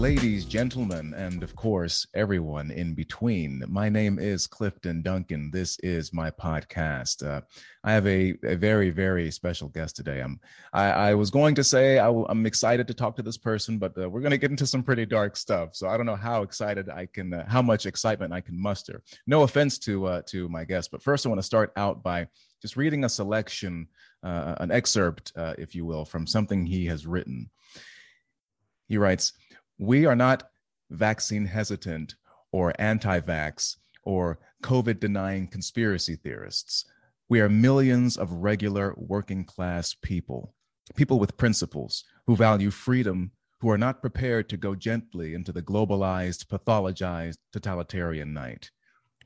Ladies, gentlemen, and of course, everyone in between. My name is Clifton Duncan. This is my podcast. Uh, I have a, a very, very special guest today. I'm, I, I was going to say i w- I'm excited to talk to this person, but uh, we're going to get into some pretty dark stuff. So I don't know how excited I can, uh, how much excitement I can muster. No offense to uh, to my guest, but first I want to start out by just reading a selection, uh, an excerpt, uh, if you will, from something he has written. He writes, We are not vaccine hesitant or anti vax or COVID denying conspiracy theorists. We are millions of regular working class people, people with principles who value freedom, who are not prepared to go gently into the globalized, pathologized, totalitarian night.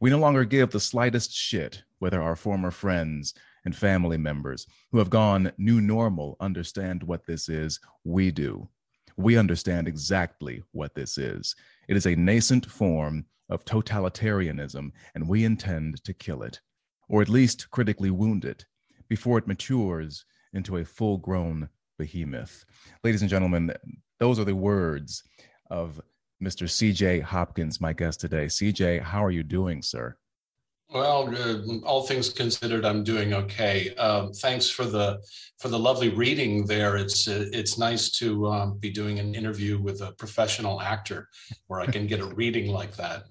We no longer give the slightest shit whether our former friends and family members who have gone new normal understand what this is. We do we understand exactly what this is. It is a nascent form of totalitarianism, and we intend to kill it, or at least critically wound it, before it matures into a full grown behemoth. Ladies and gentlemen, those are the words of Mr. CJ Hopkins, my guest today. CJ, how are you doing, sir? Well, uh, all things considered, I'm doing okay. Um, thanks for the for the lovely reading there. It's uh, it's nice to um, be doing an interview with a professional actor where I can get a reading like that.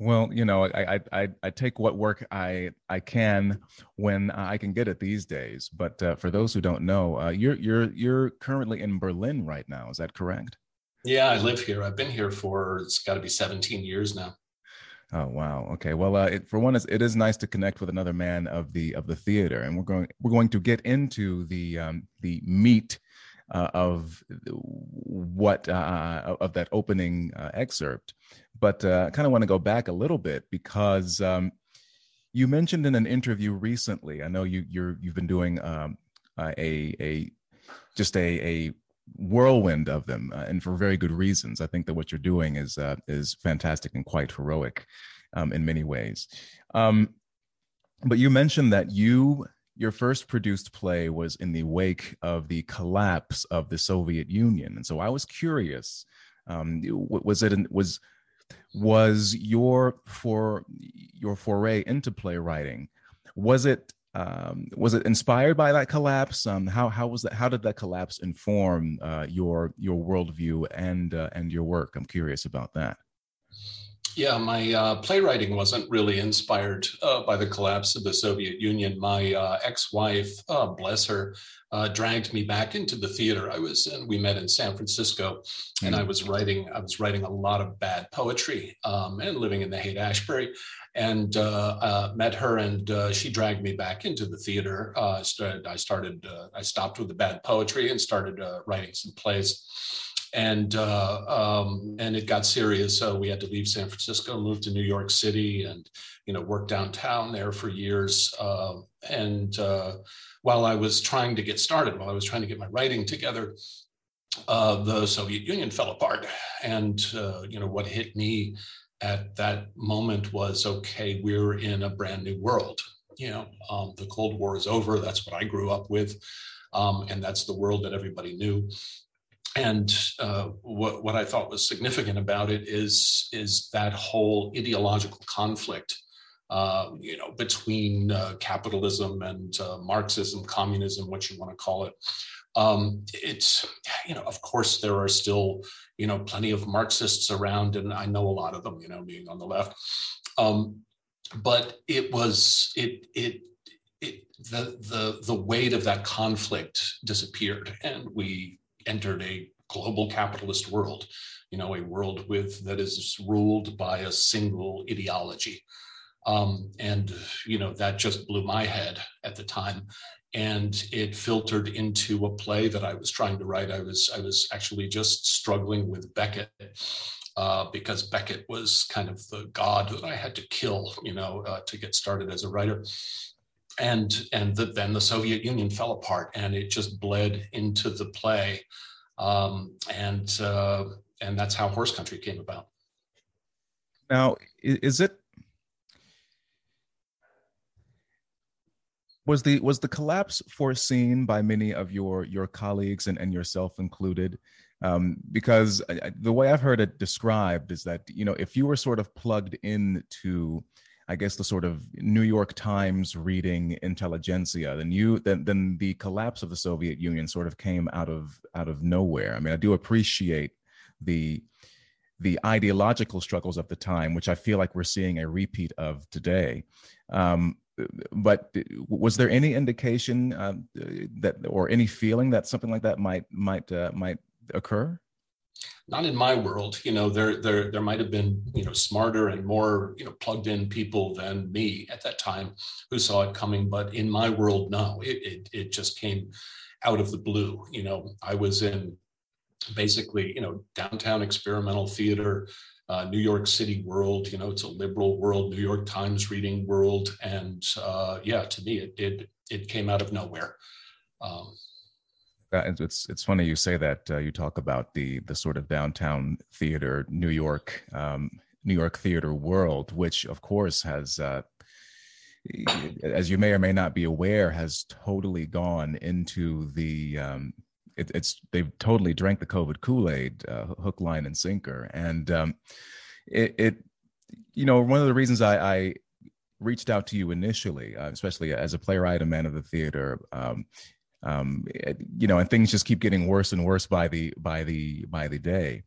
Well, you know, I, I I take what work I I can when I can get it these days. But uh, for those who don't know, uh, you're you're you're currently in Berlin right now. Is that correct? Yeah, I live here. I've been here for it's got to be 17 years now. Oh wow. Okay. Well, uh, it, for one, it is nice to connect with another man of the of the theater, and we're going we're going to get into the um, the meat uh, of what uh, of that opening uh, excerpt. But uh, I kind of want to go back a little bit because um, you mentioned in an interview recently. I know you you're you've been doing um, a a just a a whirlwind of them, uh, and for very good reasons. I think that what you're doing is uh, is fantastic and quite heroic um, in many ways. Um, but you mentioned that you your first produced play was in the wake of the collapse of the Soviet Union, and so I was curious. Um, was it an, was was your for your foray into playwriting was it um, was it inspired by that collapse? Um, how how was that? How did that collapse inform uh, your your worldview and uh, and your work? I'm curious about that. Yeah, my uh, playwriting wasn't really inspired uh, by the collapse of the Soviet Union. My uh, ex-wife, uh, bless her, uh, dragged me back into the theater. I was, and we met in San Francisco, mm-hmm. and I was writing. I was writing a lot of bad poetry um, and living in the Haight Ashbury, and uh, met her, and she dragged me back into the theater. Started, I started. I stopped with the bad poetry and started writing some plays and uh, um, and it got serious. So we had to leave San Francisco, move to New York City, and you know work downtown there for years. Uh, and uh, while I was trying to get started, while I was trying to get my writing together, uh, the Soviet Union fell apart. And uh, you know what hit me at that moment was okay, we're in a brand new world. You know, um, the Cold War is over. That's what I grew up with. Um, and that's the world that everybody knew and uh, what, what I thought was significant about it is is that whole ideological conflict, uh, you know, between uh, capitalism and uh, Marxism, communism, what you want to call it. Um, it's you know, of course, there are still you know plenty of Marxists around, and I know a lot of them, you know, being on the left. Um, but it was it it it the the the weight of that conflict disappeared, and we entered a global capitalist world, you know, a world with that is ruled by a single ideology. Um, and you know that just blew my head at the time, and it filtered into a play that I was trying to write. I was I was actually just struggling with Beckett uh, because Beckett was kind of the god that I had to kill, you know, uh, to get started as a writer and and the, then the Soviet Union fell apart, and it just bled into the play, um, and uh, and that's how Horse Country came about. Now, is it was the was the collapse foreseen by many of your your colleagues and, and yourself included? um, because the way I've heard it described is that you know if you were sort of plugged into I guess the sort of New York Times reading intelligentsia, then you then then the collapse of the Soviet Union sort of came out of out of nowhere. I mean, I do appreciate the the ideological struggles of the time, which I feel like we're seeing a repeat of today. Um, but was there any indication uh, that, or any feeling that something like that might might uh, might occur? Not in my world. You know, there there there might have been you know smarter and more you know plugged in people than me at that time who saw it coming. But in my world, no, it it, it just came out of the blue. You know, I was in basically you know downtown experimental theater uh, New York City world. You know, it's a liberal world, New York Times reading world, and uh, yeah, to me, it it it came out of nowhere. Um, it's it's funny you say that. Uh, you talk about the the sort of downtown theater, New York, um, New York theater world, which of course has. Uh, as you may or may not be aware, has totally gone into the um, it, it's they've totally drank the COVID Kool Aid, uh, hook, line, and sinker, and um, it, it, you know, one of the reasons I, I reached out to you initially, uh, especially as a playwright, a man of the theater, um, um, you know, and things just keep getting worse and worse by the by the by the day.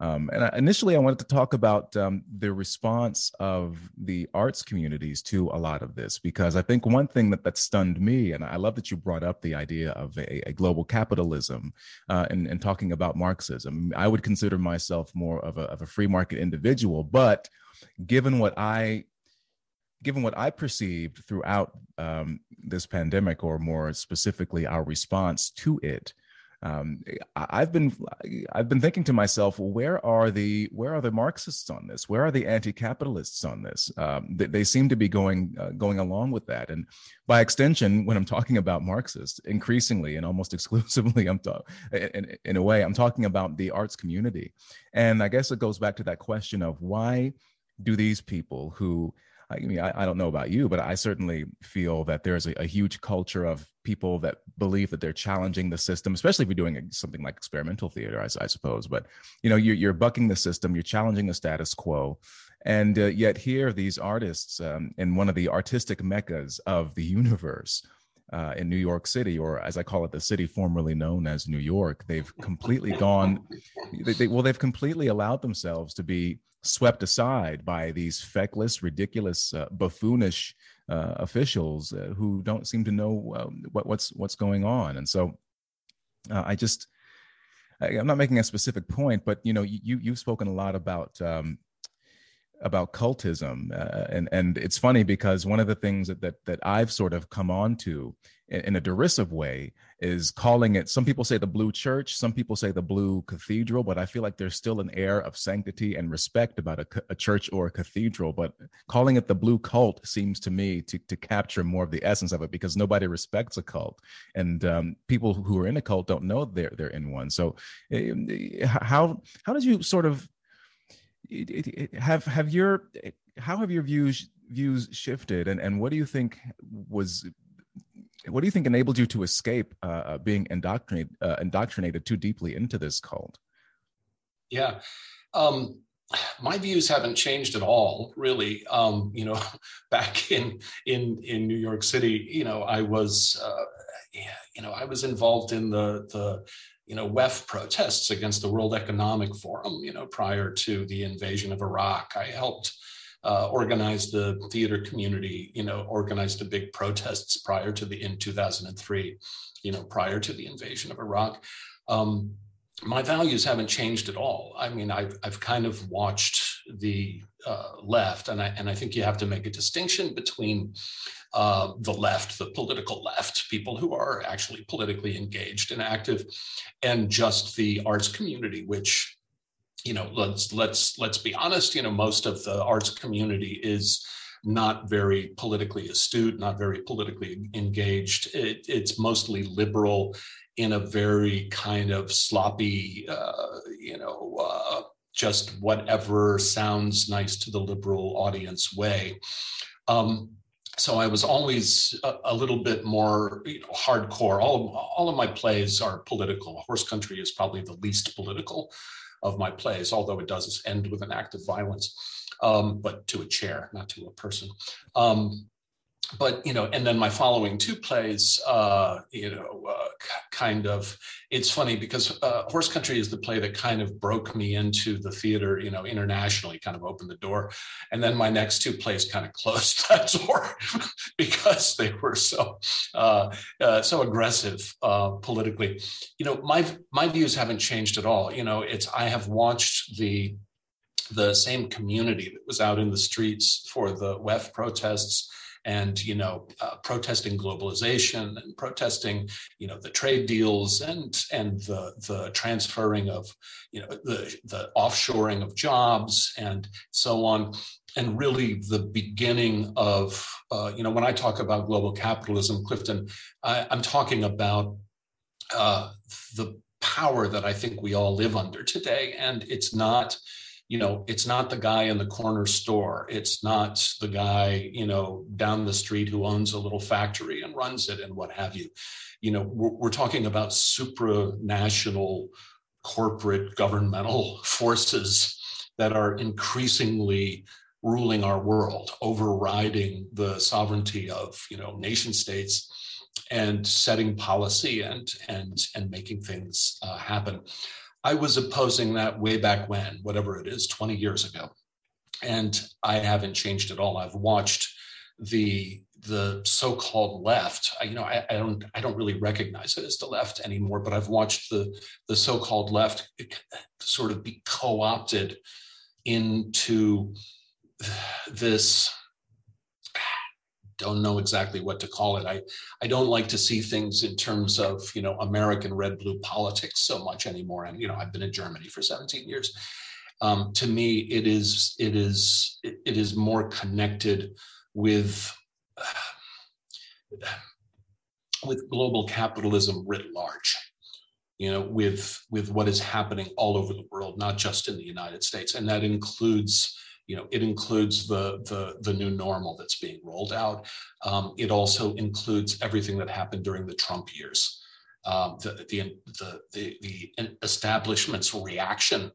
Um, and I, initially, I wanted to talk about um, the response of the arts communities to a lot of this, because I think one thing that, that stunned me, and I love that you brought up the idea of a, a global capitalism uh, and, and, talking about Marxism. I would consider myself more of a, of a free market individual, but given what I given what I perceived throughout um, this pandemic, or more specifically, our response to it, um, I've been I've been thinking to myself, where are the where are the Marxists on this? Where are the anti-capitalists on this? Um, they, they, seem to be going uh, going along with that, and by extension, when I'm talking about Marxists, increasingly and almost exclusively, I'm ta- in, in a way I'm talking about the arts community, and I guess it goes back to that question of why do these people who I mean, I, I, don't know about you, but I certainly feel that there's a, a, huge culture of people that believe that they're challenging the system, especially if you're doing something like experimental theater, I, I suppose. But you know, you're, you're, bucking the system, you're challenging the status quo, and uh, yet here these artists um, in one of the artistic meccas of the universe. Uh, in New York City, or as I call it, the city formerly known as New York, they've completely gone. They, they, well, they've completely allowed themselves to be swept aside by these feckless, ridiculous, uh, buffoonish uh, officials uh, who don't seem to know um, what, what's what's going on. And so, uh, I just I, am not making a specific point, but you know, you you've spoken a lot about um, about cultism, uh, and and it's funny because one of the things that that, that I've sort of come on to in, in, a derisive way is calling it. Some people say the blue church, some people say the blue cathedral, but I feel like there's still an air of sanctity and respect about a, a church or a cathedral. But calling it the blue cult seems to me to to capture more of the essence of it because nobody respects a cult, and um, people who are in a cult don't know they're they're in one. So, uh, how how did you sort of have have your how have your views views shifted? And and what do you think was what do you think enabled you to escape uh, uh being indoctrinated uh, indoctrinated too deeply into this cult? Yeah. Um, my views haven't changed at all really. Um, you know back in in in new york city you know i was uh, you know i was involved in the the you know, WEF protests against the World Economic Forum, you know, prior to the invasion of Iraq. I helped uh, organize the theater community, you know, organized the big protests prior to the, in 2003, you know, prior to the invasion of Iraq. Um, my values haven't changed at all. I mean, I've, I've kind of watched the uh, left, and I, and I think you have to make a distinction between uh, the left, the political left, people who are actually politically engaged and active, and just the arts community, which, you know, let's let's let's be honest, you know, most of the arts community is not very politically astute, not very politically engaged. It, it's mostly liberal in a very kind of sloppy, uh, you know, uh, just whatever sounds nice to the liberal audience way. Um, so I was always a, a little bit more you know, hardcore. All of, all of my plays are political. Horse Country is probably the least political of my plays, although it does end with an act of violence, um, but to a chair, not to a person. Um, but you know, and then my following two plays, uh, you know, uh, kind of. It's funny because uh, Horse Country is the play that kind of broke me into the theater, you know, internationally, kind of opened the door, and then my next two plays kind of closed that door because they were so uh, uh, so aggressive uh, politically. You know, my my views haven't changed at all. You know, it's I have watched the the same community that was out in the streets for the WEF protests and you know uh, protesting globalization and protesting you know the trade deals and and the the transferring of you know the the offshoring of jobs and so on. And really the beginning of uh, you know when i talk about global capitalism clifton I, am talking about uh, the power that i think we all live under today. And it's not you know it's not the guy in the corner store. It's not the guy you know down the street who owns a little factory and runs it and what have you. You know we're, we're talking about supranational corporate governmental forces that are increasingly ruling our world overriding the sovereignty of you know nation states and setting policy and and and making things uh, happen I was opposing that way back when, whatever it is, 20 years ago. And I haven't changed at all. I've watched the the so-called left. I, you know, I, I, don't I don't really recognize it as the left anymore, but I've watched the the so-called left sort of be co-opted into this don't know exactly what to call it. I, I don't like to see things in terms of, you know, American red blue politics so much anymore. And, you know, I've been in Germany for 17 years. Um, to me, it is, it is, it, is more connected with, uh, with global capitalism writ large you know with with what is happening all over the world not just in the united states and that includes you know, it includes the the, the new normal that's being rolled out. Um, it also includes everything that happened during the Trump years, um, the, the, the the the establishment's reaction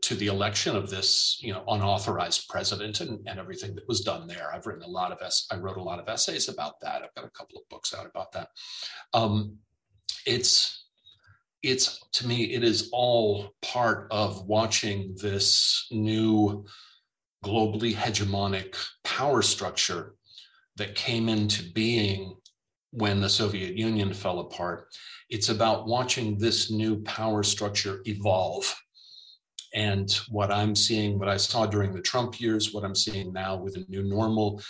to the election of this, you know, unauthorized president and, and everything that was done there. I've written a lot of ess- I wrote a lot of essays about that. I've got a couple of books out about that. Um, it's it's to me it is all part of watching this new globally hegemonic power structure that came into being when the Soviet Union fell apart. It's about watching this new power structure evolve. And what I'm seeing, what I saw during the Trump years, what I'm seeing now with a new normal,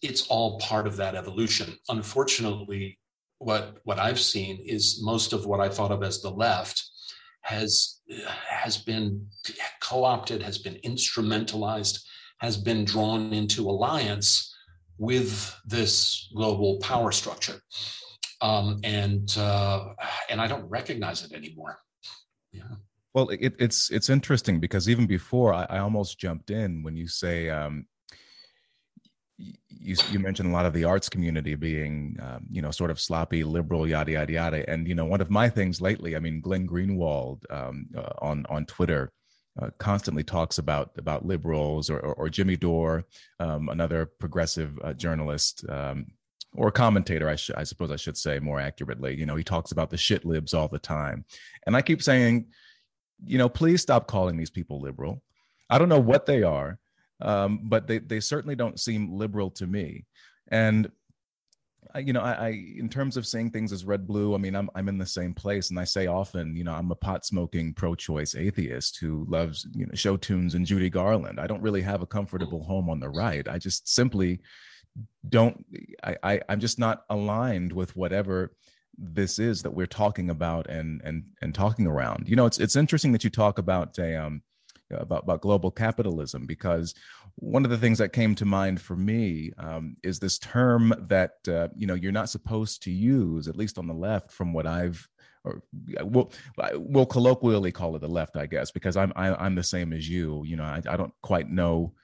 it's all part of that evolution. Unfortunately, what, what I've seen is most of what I thought of as the left has has been co-opted, has been instrumentalized, has been drawn into alliance with this global power structure, um, and uh, and I don't recognize it anymore. Yeah. Well, it, it's it's interesting because even before I, I almost jumped in when you say um, you you mentioned a lot of the arts community being um, you know sort of sloppy liberal yada yada yada. And you know one of my things lately i mean glenn greenwald um, uh, on on twitter uh, constantly talks about about liberals or, or, or jimmy dore um, another progressive uh, journalist um, or commentator I, sh- I suppose i should say more accurately. You know he talks about the shit libs all the time. And i keep saying you know please stop calling these people liberal. I don't know what they are um, but they they certainly don't seem liberal to me. And I, you know, I, I, in terms of saying things as red blue, I mean, I'm I'm in the same place, and I say often, you know, I'm a pot smoking pro-choice atheist who loves you know show tunes and Judy Garland. I don't really have a comfortable home on the right. I just simply don't. I, I I'm just not aligned with whatever this is that we're talking about and and and talking around. You know, it's it's interesting that you talk about a um about, about global capitalism because one of the things that came to mind for me um, is this term that uh, you know you're not supposed to use at least on the left from what i've or we'll, we'll colloquially call it the left i guess because i'm I, am i am the same as you you know I, I don't quite know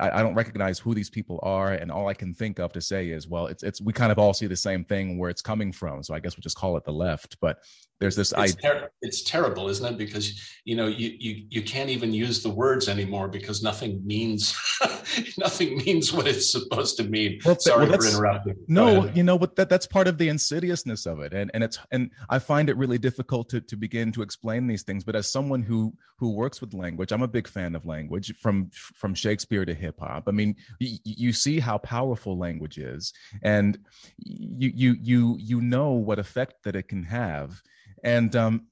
I, I, don't recognize who these people are, and all I can think of to say is, well, it's it's we kind of all see the same thing where it's coming from. So I guess we'll just call it the left. But there's this it's, idea. Ter- it's terrible, isn't it? Because you know you you you can't even use the words anymore because nothing means nothing means what it's supposed to mean. Well, Sorry well, for interrupting. No, you know, but that that's part of the insidiousness of it, and and it's and I find it really difficult to to begin to explain these things. But as someone who who works with language, I'm a big fan of language from from Shakespeare to hip hop. I mean, you, you see how powerful language is, and you you you you know what effect that it can have and um,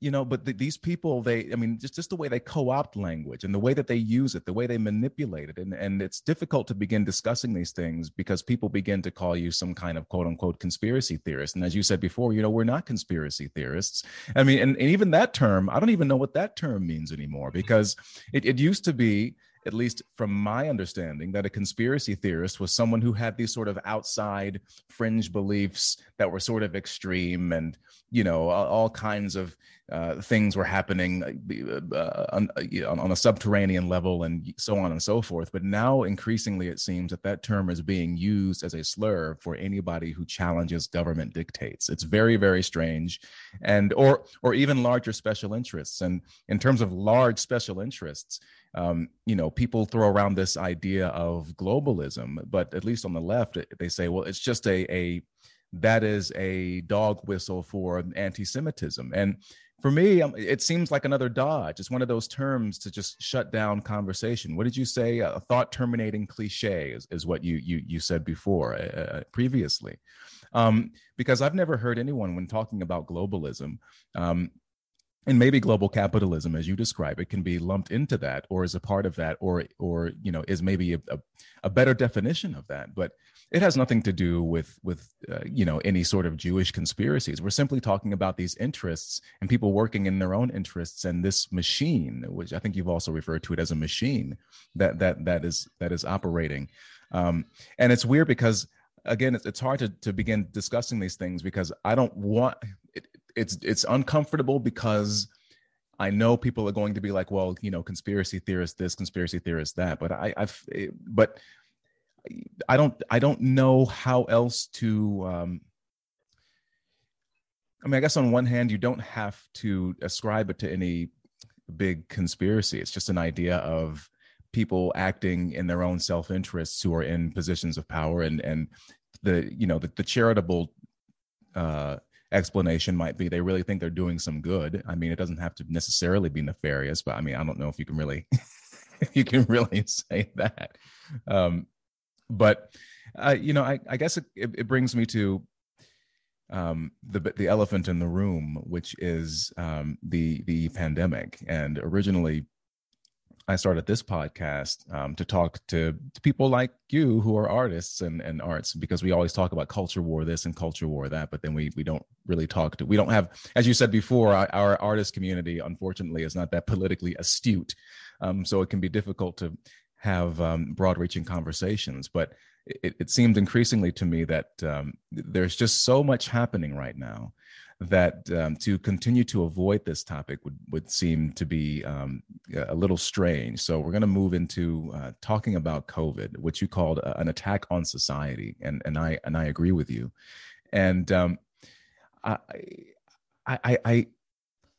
you know but the, these people they i mean just just the way they co-opt language and the way that they use it the way they manipulate it and and it's difficult to begin discussing these things because people begin to call you some kind of quote unquote conspiracy theorist. And as you said before you know we're not conspiracy theorists. I mean and, and even that term i don't even know what that term means anymore because it, it used to be at least from my understanding, that a conspiracy theorist was someone who had these sort of outside fringe beliefs that were sort of extreme and, you know, all, kinds of uh, things were happening uh, uh on, uh, on, a subterranean level and so on and so forth. But now, increasingly, it seems that that term is being used as a slur for anybody who challenges government dictates. It's very, very strange, and or or even larger special interests. And in terms of large special interests, um, you know, people throw around this idea of globalism, but at least on the left, they say, well, it's just a, a that is a dog whistle for anti-Semitism. And for me, um, it seems like another dodge. It's one of those terms to just shut down conversation. What did you say? A thought terminating cliche is, is what you you you said before uh, uh, previously. Um, because I've never heard anyone when talking about globalism um, and maybe global capitalism as you describe it can be lumped into that or is a part of that or or you know is maybe a, a, a better definition of that but it has nothing to do with with uh, you know any sort of jewish conspiracies. We're simply talking about these interests and people working in their own interests and this machine which i think you've also referred to it as a machine that that that is that is operating. Um, and it's weird because again it's, it's hard to, to begin discussing these things because i don't want it, it's it's uncomfortable because I know people are going to be like, well, you know, conspiracy theorist this, conspiracy theorist that, but I, I've, but I don't, I don't know how else to. Um, I mean, I guess on one hand, you don't have to ascribe it to any big conspiracy. It's just an idea of people acting in their own self interests who are in positions of power, and and the you know the, the charitable uh, explanation might be they really think they're doing some good. I mean, it doesn't have to necessarily be nefarious, but I mean, I don't know if you can really you can really say that. Um, but uh, you know, I, I guess it, it, brings me to um, the the elephant in the room, which is um, the the pandemic. And originally, I started this podcast um, to talk to, to, people like you who are artists and, and arts because we always talk about culture war this and culture war that, but then we we don't really talk to we don't have as you said before our, our artist community unfortunately is not that politically astute, um, so it can be difficult to have um, broad reaching conversations. But it, it seems increasingly to me that um, there's just so much happening right now that um, to continue to avoid this topic would, would seem to be um, a little strange. So we're going to move into uh, talking about COVID, which you called uh, an attack on society, and and I and I agree with you. And um, I, I, I,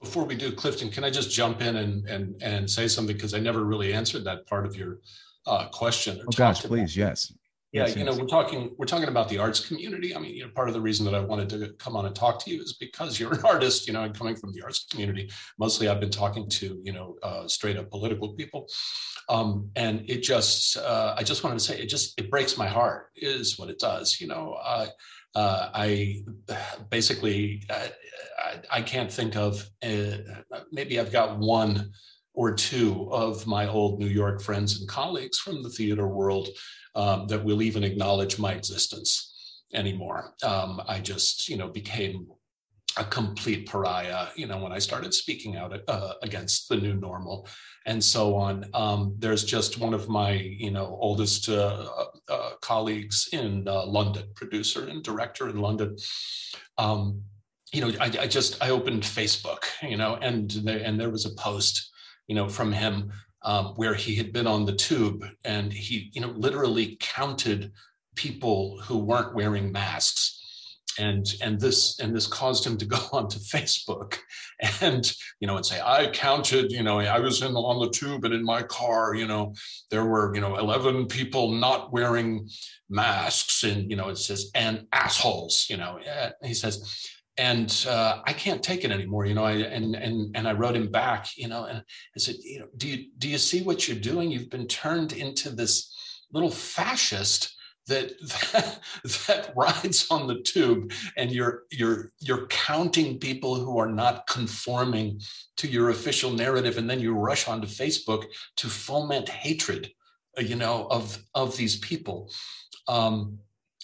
before we do, Clifton, can I just jump in and and and say something because I never really answered that part of your uh, question. oh gosh, please, yes yeah you know we're talking we're talking about the arts community. I mean you know part of the reason that i wanted to come on and talk to you is because you're an artist you know and coming from the arts community. Mostly i've been talking to you know uh, straight up political people. Um, and it just uh, i just wanted to say it just it breaks my heart is what it does you know. Uh, uh i basically I, I, can't think of uh, maybe i've got one or two of my old new york friends and colleagues from the theater world um, that will even acknowledge my existence anymore. Um, I just, you know, became a complete pariah, you know, when I started speaking out uh, against the new normal and so on. Um, there's just one of my, you know, oldest uh, uh, colleagues in uh, London, producer and director in London. Um, you know, I, I, just I opened Facebook, you know, and and there was a post, you know, from him um, where he had been on the tube and he, you know, literally counted people who weren't wearing masks. And and this and this caused him to go onto Facebook and you know and say I counted you know I was in on the tube and in my car you know there were you know 11 people not wearing masks. And you know it says and assholes you know and he says and uh, I can't take it anymore you know I and and and I wrote him back you know and I said you know do you do you see what you're doing? You've been turned into this little fascist that, that that rides on the tube and you're you're you're counting people who are not conforming to your official narrative. And then you rush onto facebook to foment hatred uh, you know of of these people. Um,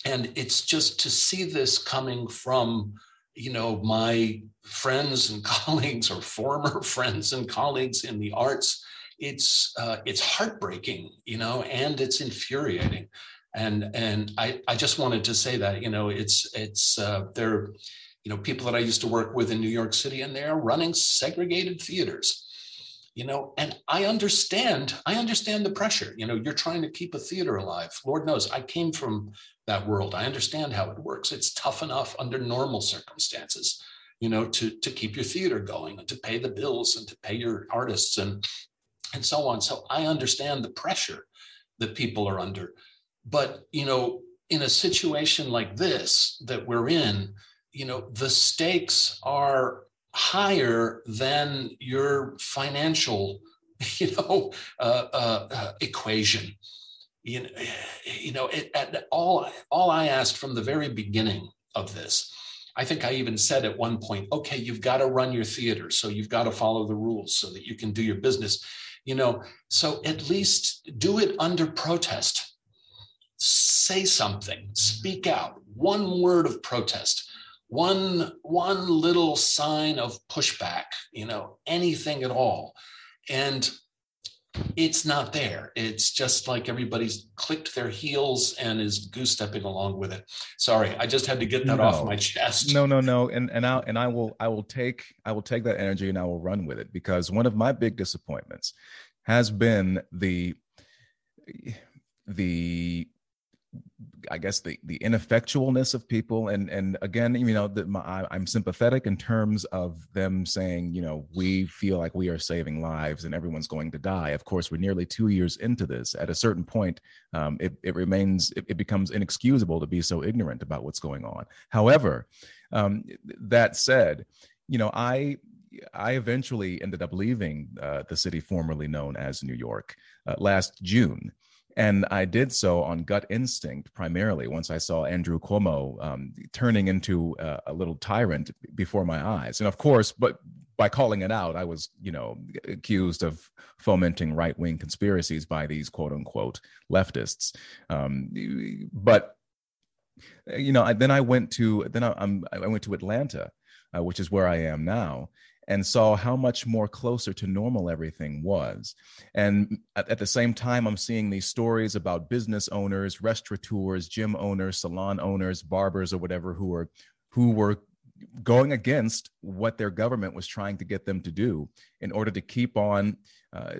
and it's just to see this coming from you know my friends and colleagues or former friends and colleagues in the arts it's uh, it's heartbreaking you know and it's infuriating. And and I, I just wanted to say that you know it's it's uh, they're you know people that I used to work with in New York City and they're running segregated theaters you know and I understand I understand the pressure. You know you're trying to keep a theater alive. Lord knows I came from that world. I understand how it works. It's tough enough under normal circumstances you know to to keep your theater going and to pay the bills and to pay your artists and and so on. So I understand the pressure that people are under. But, you know, in a situation like this that we're in, you know, the stakes are higher than your financial, you know, uh, uh, uh, equation. You know, you know it, all, all I asked from the very beginning of this, I think I even said at one point, okay, you've got to run your theater. So you've got to follow the rules so that you can do your business. You know, so at least do it under protest say something, speak out, one word of protest, one one little sign of pushback, you know, anything at all. And it's not there. It's just like everybody's clicked their heels and is goose stepping along with it. Sorry, I just had to get that no. off my chest. No, no, no. And and I and I will I will take I will take that energy and I will run with it because one of my big disappointments has been the the I guess the the ineffectualness of people, and and again, you know, I'm sympathetic in terms of them saying, you know, we feel like we are saving lives and everyone's going to die. Of course, we're nearly two years into this. At a certain point, um, it it remains it, it, becomes inexcusable to be so ignorant about what's going on. However, um, that said, you know, I I eventually ended up leaving uh, the city formerly known as New York uh, last June. And I did so on gut instinct primarily once I saw Andrew Cuomo um, turning into a, a little tyrant before my eyes. And of course, but by calling it out, I was, you know, accused of fomenting right wing conspiracies by these quote unquote leftists. Um, but you know, I, then I went to then I, I went to Atlanta, uh, which is where I am now, and saw how much more closer to normal everything was. And at, at, the same time, I'm seeing these stories about business owners, restaurateurs, gym owners, salon owners, barbers, or whatever, who were who were going against what their government was trying to get them to do in order to keep on uh,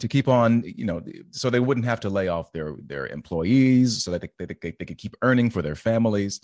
to keep on you know so they wouldn't have to lay off their their employees so that they, they, they could keep earning for their families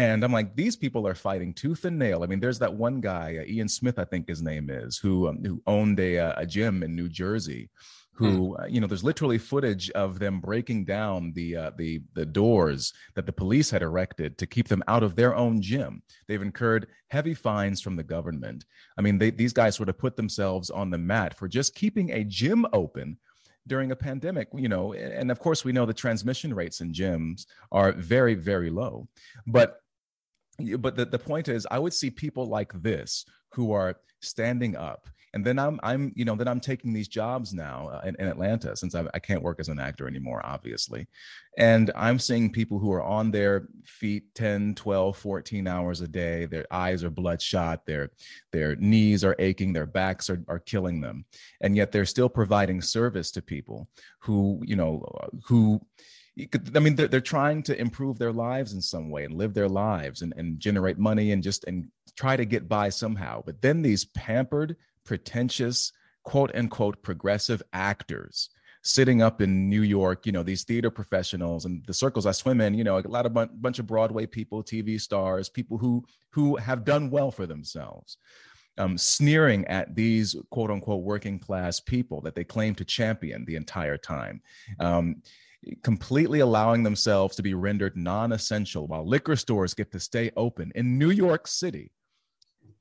and I'm like, these people are fighting tooth and nail. I mean, there's that one guy, uh, Ian Smith, I think his name is, who um, who owned a uh, a gym in New Jersey. Who mm. uh, you know? There's literally footage of them breaking down the uh, the the doors that the police had erected to keep them out of their own gym. They've incurred heavy fines from the government. I mean, they, these guys sort of put themselves on the mat for just keeping a gym open during a pandemic you know and of course we know the transmission rates in gyms are very very low but but the, the point is i would see people like this who are standing up and then i'm i'm you know then i'm taking these jobs now uh, in, in, atlanta since I, I can't work as an actor anymore obviously. And i'm seeing people who are on their feet 10 12 14 hours a day their eyes are bloodshot their their knees are aching their backs are, are killing them. And yet they're still providing service to people who you know who I mean, they're, they're trying to improve their lives in some way and live their lives and, and generate money and just and try to get by somehow. But then these pampered, pretentious, quote unquote progressive actors sitting up in New York, you know, these theater professionals and the circles I swim in, you know, a lot of bunch of Broadway people, TV stars, people who who have done well for themselves. Um, sneering at these quote unquote working class people that they claim to champion the entire time. Um, completely allowing themselves to be rendered non essential while liquor stores get to stay open in New York City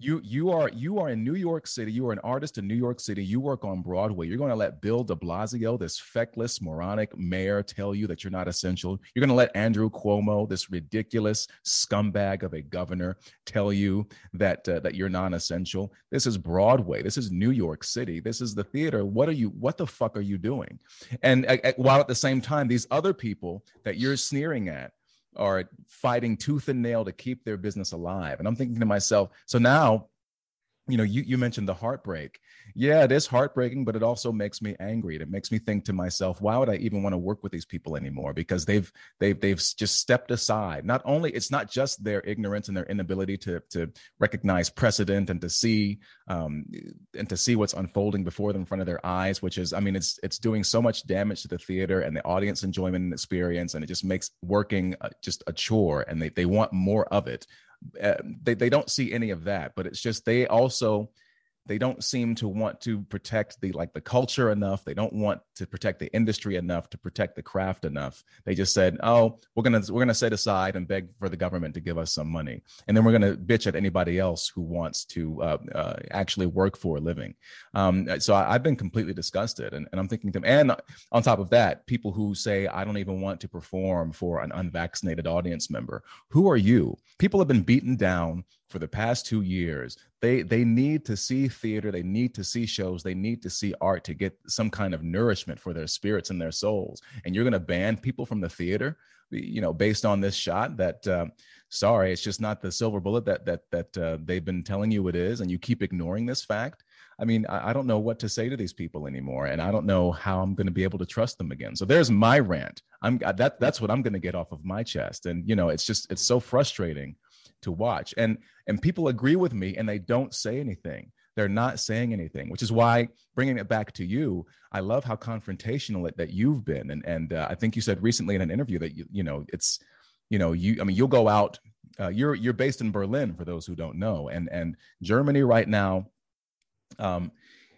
you you are you are in New York City. You are an artist in New York City. You work on Broadway. You're going to let Bill De Blasio, this feckless, moronic mayor, tell you that you're not essential. You're going to let Andrew Cuomo, this ridiculous scumbag of a governor, tell you that uh, that you're non-essential. This is Broadway. This is New York City. This is the theater. What are you? What the fuck are you doing? And uh, uh while at the same time, these other people that you're sneering at are fighting tooth and nail to keep their business alive. And I'm thinking to myself, so now you know you, you mentioned the heartbreak yeah it is heartbreaking but it also makes me angry. It makes me think to myself why would i even want to work with these people anymore? Because they've they've they've just stepped aside. Not only it's not just their ignorance and their inability to to recognize precedent and to see um, and to see what's unfolding before them in front of their eyes which is i mean it's it's doing so much damage to the theater and the audience enjoyment and experience and it just makes working uh, just a chore and they, they want more of it. Uh, they, they don't see any of that but it's just they also they don't seem to want to protect the like the culture enough. They don't want to protect the industry enough to protect the craft enough. They just said oh we're going to we're going to set aside and beg for the government to give us some money. And then we're going to bitch at anybody else who wants to uh, uh, actually work for a living. Um, so I, have been completely disgusted and, and i'm thinking to them and on top of that people who say i don't even want to perform for an unvaccinated audience member. Who are you? People have been beaten down for the past two years they they need to see theater they need to see shows they need to see art to get some kind of nourishment for their spirits and their souls. And you're going to ban people from the theater you know based on this shot that uh, sorry it's just not the silver bullet that that that uh, they've been telling you it is and you keep ignoring this fact. I mean I, I don't know what to say to these people anymore and i don't know how i'm going to be able to trust them again. So there's my rant. I'm that that's what i'm going to get off of my chest. And you know it's just it's so frustrating to watch. And and people agree with me and they don't say anything. They're not saying anything which is why bringing it back to you i love how confrontational it, that you've been. And and uh, i think you said recently in an interview that you you know it's you know you i mean you'll go out uh, you're you're based in berlin for those who don't know. And and germany right now um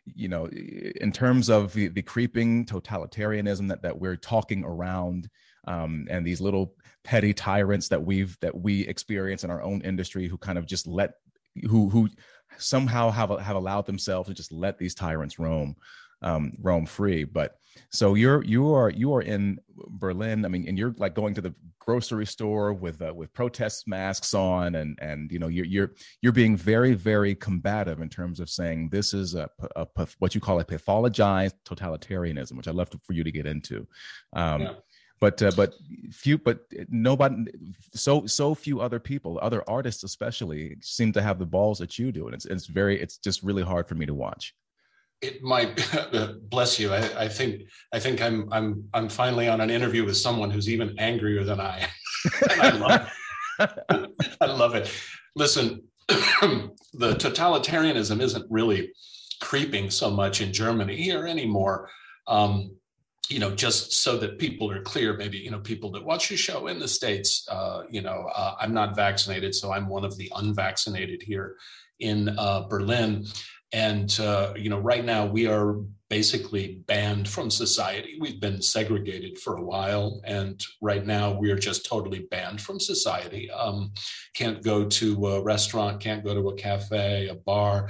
you know in terms of the, the creeping totalitarianism that that we're talking around um, and these little petty tyrants that we've that we experience in our own industry who kind of just let who who somehow have have allowed themselves to just let these tyrants roam um, roam free. But so you're you are you are in Berlin. I mean, and you're like going to the grocery store with uh, with protest masks on, and and you know you're you're you're being very very combative in terms of saying this is a, a, a what you call a pathologized totalitarianism, which I love to, for you to get into. Um, yeah but uh, but few but nobody so so few other people other artists especially seem to have the balls that you do and it's it's very it's just really hard for me to watch. It might bless you I, I think i think i'm i'm i'm finally on an interview with someone who's even angrier than i i love it. i love it. Listen the totalitarianism isn't really creeping so much in germany here anymore. Um, you know, just so that people are clear, maybe, you know, people that watch your show in the States, uh, you know, uh, I'm not vaccinated, so I'm one of the unvaccinated here in uh, Berlin. And, uh, you know, right now we are basically banned from society. We've been segregated for a while. And right now we are just totally banned from society. Um, can't go to a restaurant, can't go to a cafe, a bar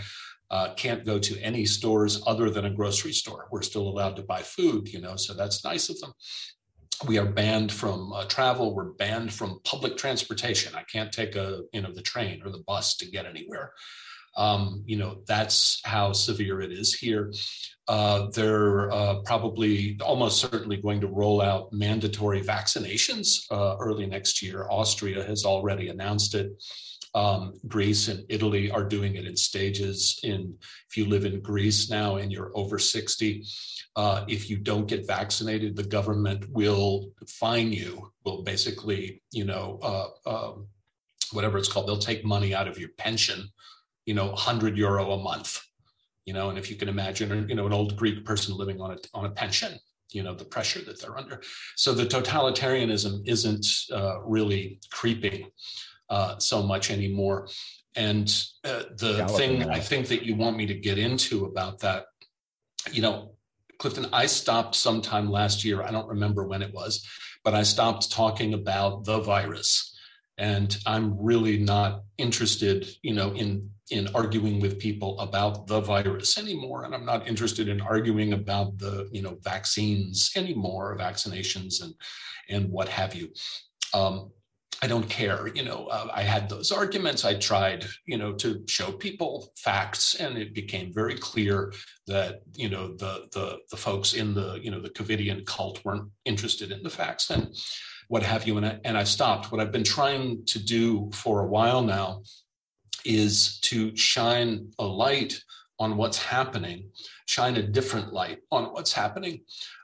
uh, can't go to any stores other than a grocery store. We're still allowed to buy food, you know, so that's nice of them. We are banned from uh, travel. We're banned from public transportation. I can't take a, you know, the train or the bus to get anywhere. Um, you know, that's how severe it is here. Uh, they're uh, probably almost certainly going to roll out mandatory vaccinations uh, early next year. Austria has already announced it. Um, Greece and Italy are doing it in stages. In if you live in Greece now and you're over 60, uh, if you don't get vaccinated, the government will fine you. Will basically, you know, uh, uh, whatever it's called, they'll take money out of your pension. You know, 100 euro a month. you know, and if you can imagine, you know, an old Greek person living on a, on a pension, you know, the pressure that they're under. So the totalitarianism isn't uh, really creeping uh, so much anymore. And uh, the thing I think that you want me to get into about that, you know, Clifton, I stopped sometime last year. I don't remember when it was, but I stopped talking about the virus. And I'm really not interested, you know, in in arguing with people about the virus anymore. And I'm not interested in arguing about the, you know, vaccines anymore, vaccinations and and what have you. Um, I don't care. You know, uh, I had those arguments. I tried, you know, to show people facts, and it became very clear that you know the the the folks in the you know the Covidian cult weren't interested in the facts and what have you. And I, and I stopped. What I've been trying to do for a while now is to shine a light on what's happening, shine a different light on what's happening.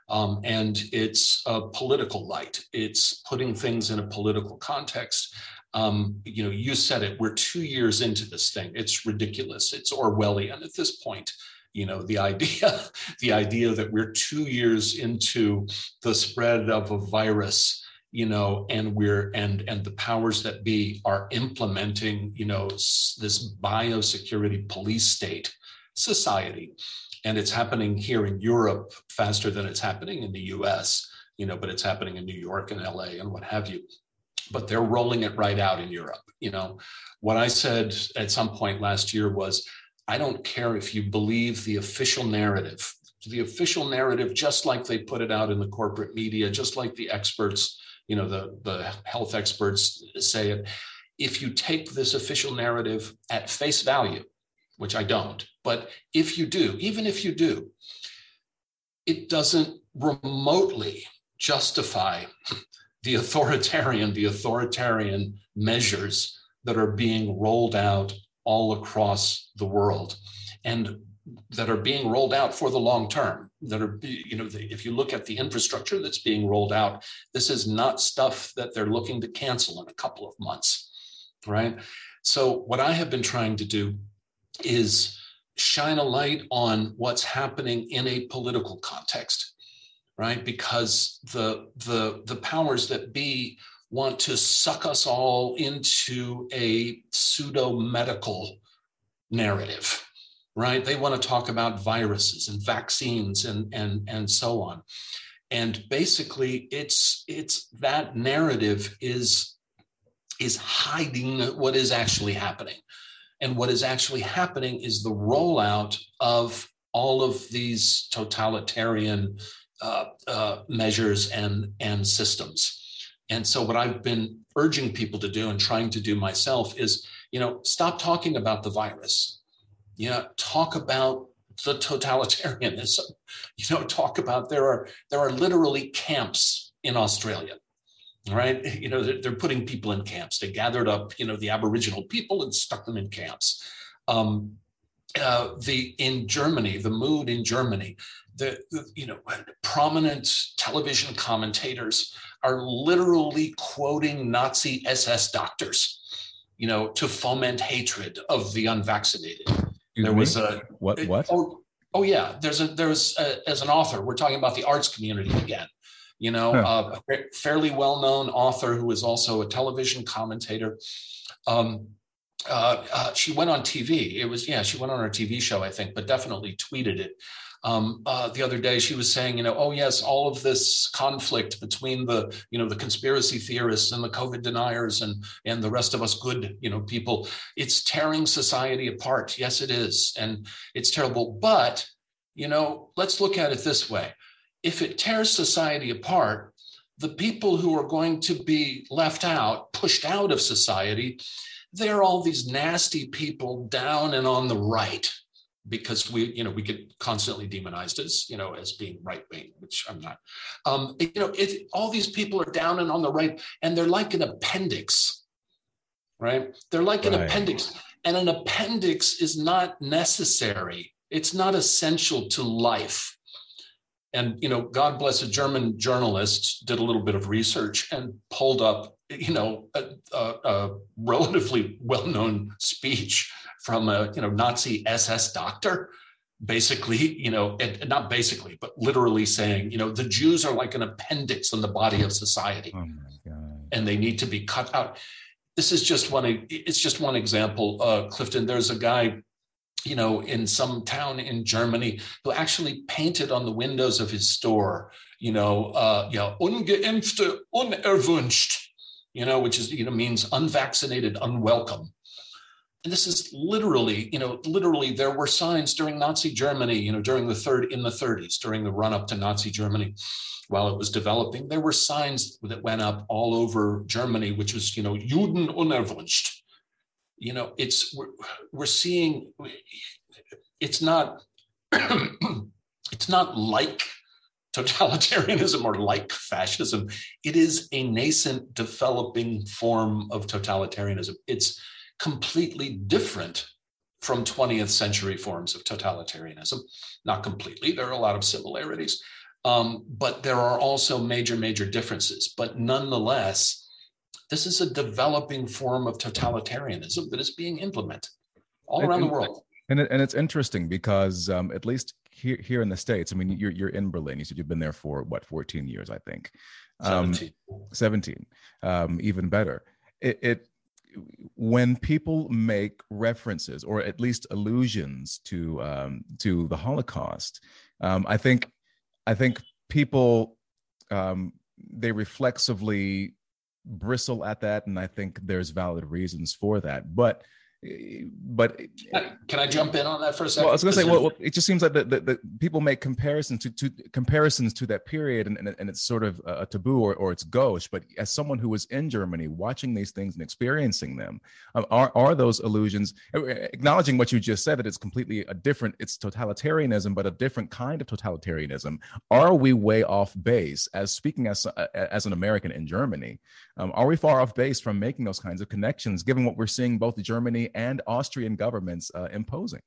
Um, and it's a political light. It's putting things in a political context. Um, you know, you said it. We're two years into this thing. It's ridiculous. It's Orwellian at this point. You know, the idea, the idea that we're two years into the spread of a virus you know and we're and and the powers that be are implementing you know this biosecurity police state society and it's happening here in Europe faster than it's happening in the US, you know, but it's happening in New York and LA and what have you. But they're rolling it right out in Europe. You know, what I said at some point last year was, I don't care if you believe the official narrative, the official narrative, just like they put it out in the corporate media, just like the experts, you know, the, the health experts say it. If you take this official narrative at face value, which I don't, but if you do, even if you do, it doesn't remotely justify the authoritarian, the authoritarian measures that are being rolled out all across the world and that are being rolled out for the long term that are you know if you look at the infrastructure that's being rolled out this is not stuff that they're looking to cancel in a couple of months right? So what i have been trying to do is shine a light on what's happening in a political context right? Because the the the powers that be want to suck us all into a pseudo medical narrative right? They want to talk about viruses and vaccines and and and so on. And basically it's it's that narrative is is hiding what is actually happening and what is actually happening is the rollout of all of these totalitarian uh, uh, measures and, and systems. And so, what I've been urging people to do and trying to do myself is, you know, stop talking about the virus. You know, talk about the totalitarianism. You know, talk about there are there are literally camps in Australia right? You know, they're, they're, putting people in camps. They gathered up, you know, the Aboriginal people and stuck them in camps. Um, uh, the in Germany, the mood in Germany, the, the, you know prominent television commentators are literally quoting Nazi SS doctors, you know, to foment hatred of the unvaccinated. You there was a what what. Oh, oh yeah, there's a there's a, as an author, we're talking about the arts community again you know, huh. a fairly well known author who is also a television commentator. Um, uh, uh, she went on TV. It was, yeah, she went on her TV show, I think, but definitely tweeted it. Um, uh, the other day, she was saying, you know, oh yes, all of this conflict between the, you know, the conspiracy theorists and the COVID deniers and and the rest of us good, you know, people, it's tearing society apart. Yes, it is, and it's terrible. But you know, let's look at it this way: if it tears society apart, the people who are going to be left out, pushed out of society, they're all these nasty people down and on the right because we you know we get constantly demonized as you know as being right wing which i'm not. Um you know it, all these people are down and on the right and they're like an appendix right? They're like right. an appendix and an appendix is not necessary. It's not essential to life and you know god bless a german journalist did a little bit of research and pulled up you know a, a, a relatively well-known speech from a you know nazi ss doctor basically, you know, and, not basically, but literally saying, you know, the Jews are like an appendix in the body of society, oh and they need to be cut out. This is just one. It's just one example. Uh, Clifton, there's a guy, you know, in some town in Germany who actually painted on the windows of his store, you know, uh, yeah, ungeimpfte, unerwünscht, you know, which is you know means unvaccinated, unwelcome and this is literally, you know, literally there were signs during Nazi Germany, you know, during the third in the 30s, during the run up to Nazi Germany, while it was developing, there were signs that went up all over Germany, which was, you know, Juden unerwünscht. You know, it's we're, we're seeing it's not it's not like totalitarianism or like fascism. It is a nascent developing form of totalitarianism. It's completely different from 20th century forms of totalitarianism. Not completely, there are a lot of similarities, um, but there are also major, major differences. But nonetheless, this is a developing form of totalitarianism that is being implemented all around and, the world. And, it, and it's interesting because um, at least here, here in the States, I mean, you're, you're in Berlin. You said you've been there for what, 14 years, I think. Um, 17. 17, um, even better. It, it when people make references or at least allusions to um, to the Holocaust, um, I think I think people um, they reflexively bristle at that, and I think there's valid reasons for that. But but can I jump in on that for a second? Well, I was going to say, well, well, it just seems like the, the, the, people make comparisons to, to comparisons to that period, and, and, and it's sort of a taboo or, or it's gauche. But as someone who was in Germany, watching these things and experiencing them, um, are are those illusions? Uh, acknowledging what you just said that it's completely a different, it's totalitarianism, but a different kind of totalitarianism. Are we way off base? As speaking as uh, as an American in Germany, um, are we far off base from making those kinds of connections, given what we're seeing both Germany and Austrian governments uh, imposing?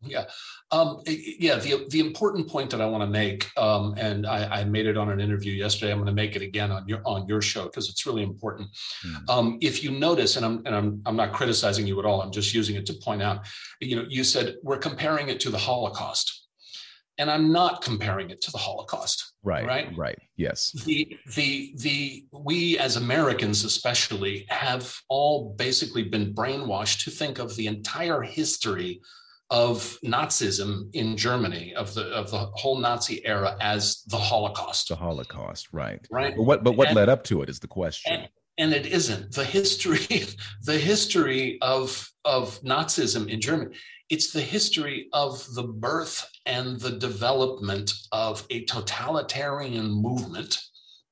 Yeah, um, yeah. The the important point that I want to make, um, and I, I, made it on an interview yesterday. I'm going to make it again on your on your show because it's really important. Mm. Um, if you notice, and I'm and I'm I'm not criticizing you at all. I'm just using it to point out. You know, you said we're comparing it to the Holocaust and I'm not comparing it to the Holocaust. Right. Right. Right. Yes. The the the we as Americans especially have all basically been brainwashed to think of the entire history of Nazism in Germany of the of the whole Nazi era as the Holocaust. The Holocaust, right? Right. But what but what and, led up to it is the question. And, and it isn't the history the history of of Nazism in Germany it's the history of the birth and the development of a totalitarian movement,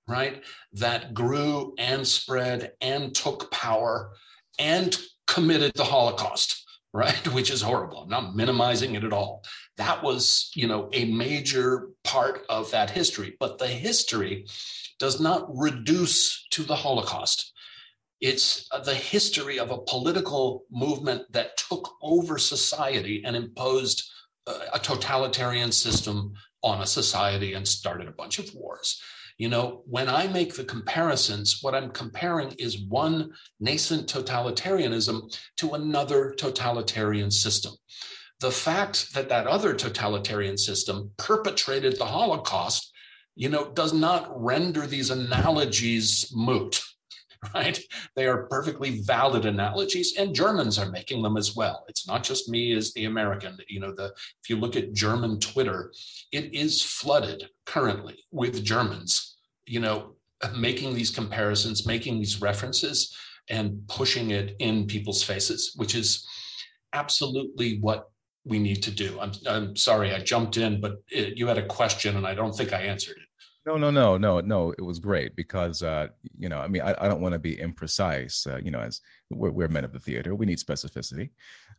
right? That grew and spread and took power and committed the Holocaust, right? Which is horrible. I'm not minimizing it at all. That was, you know, a major part of that history. But the history does not reduce to the Holocaust. It's uh, the history of a political movement that took over society and imposed uh, a totalitarian system on a society and started a bunch of wars. You know, when I make the comparisons, what I'm comparing is one nascent totalitarianism to another totalitarian system. The fact that that other totalitarian system perpetrated the Holocaust, you know, does not render these analogies moot. right? They are perfectly valid analogies, and Germans are making them as well. It's not just me as the American. You know, the if you look at German Twitter, it is flooded currently with Germans. You know, making these comparisons, making these references, and pushing it in people's faces, which is absolutely what we need to do. I'm, I'm sorry I jumped in, but it, you had a question and I don't think I answered it. No, no, no, no, no. It was great because, uh, you know, I mean, I, I don't want to be imprecise. Uh, you know, as we're, we're, men of the theater, we need specificity.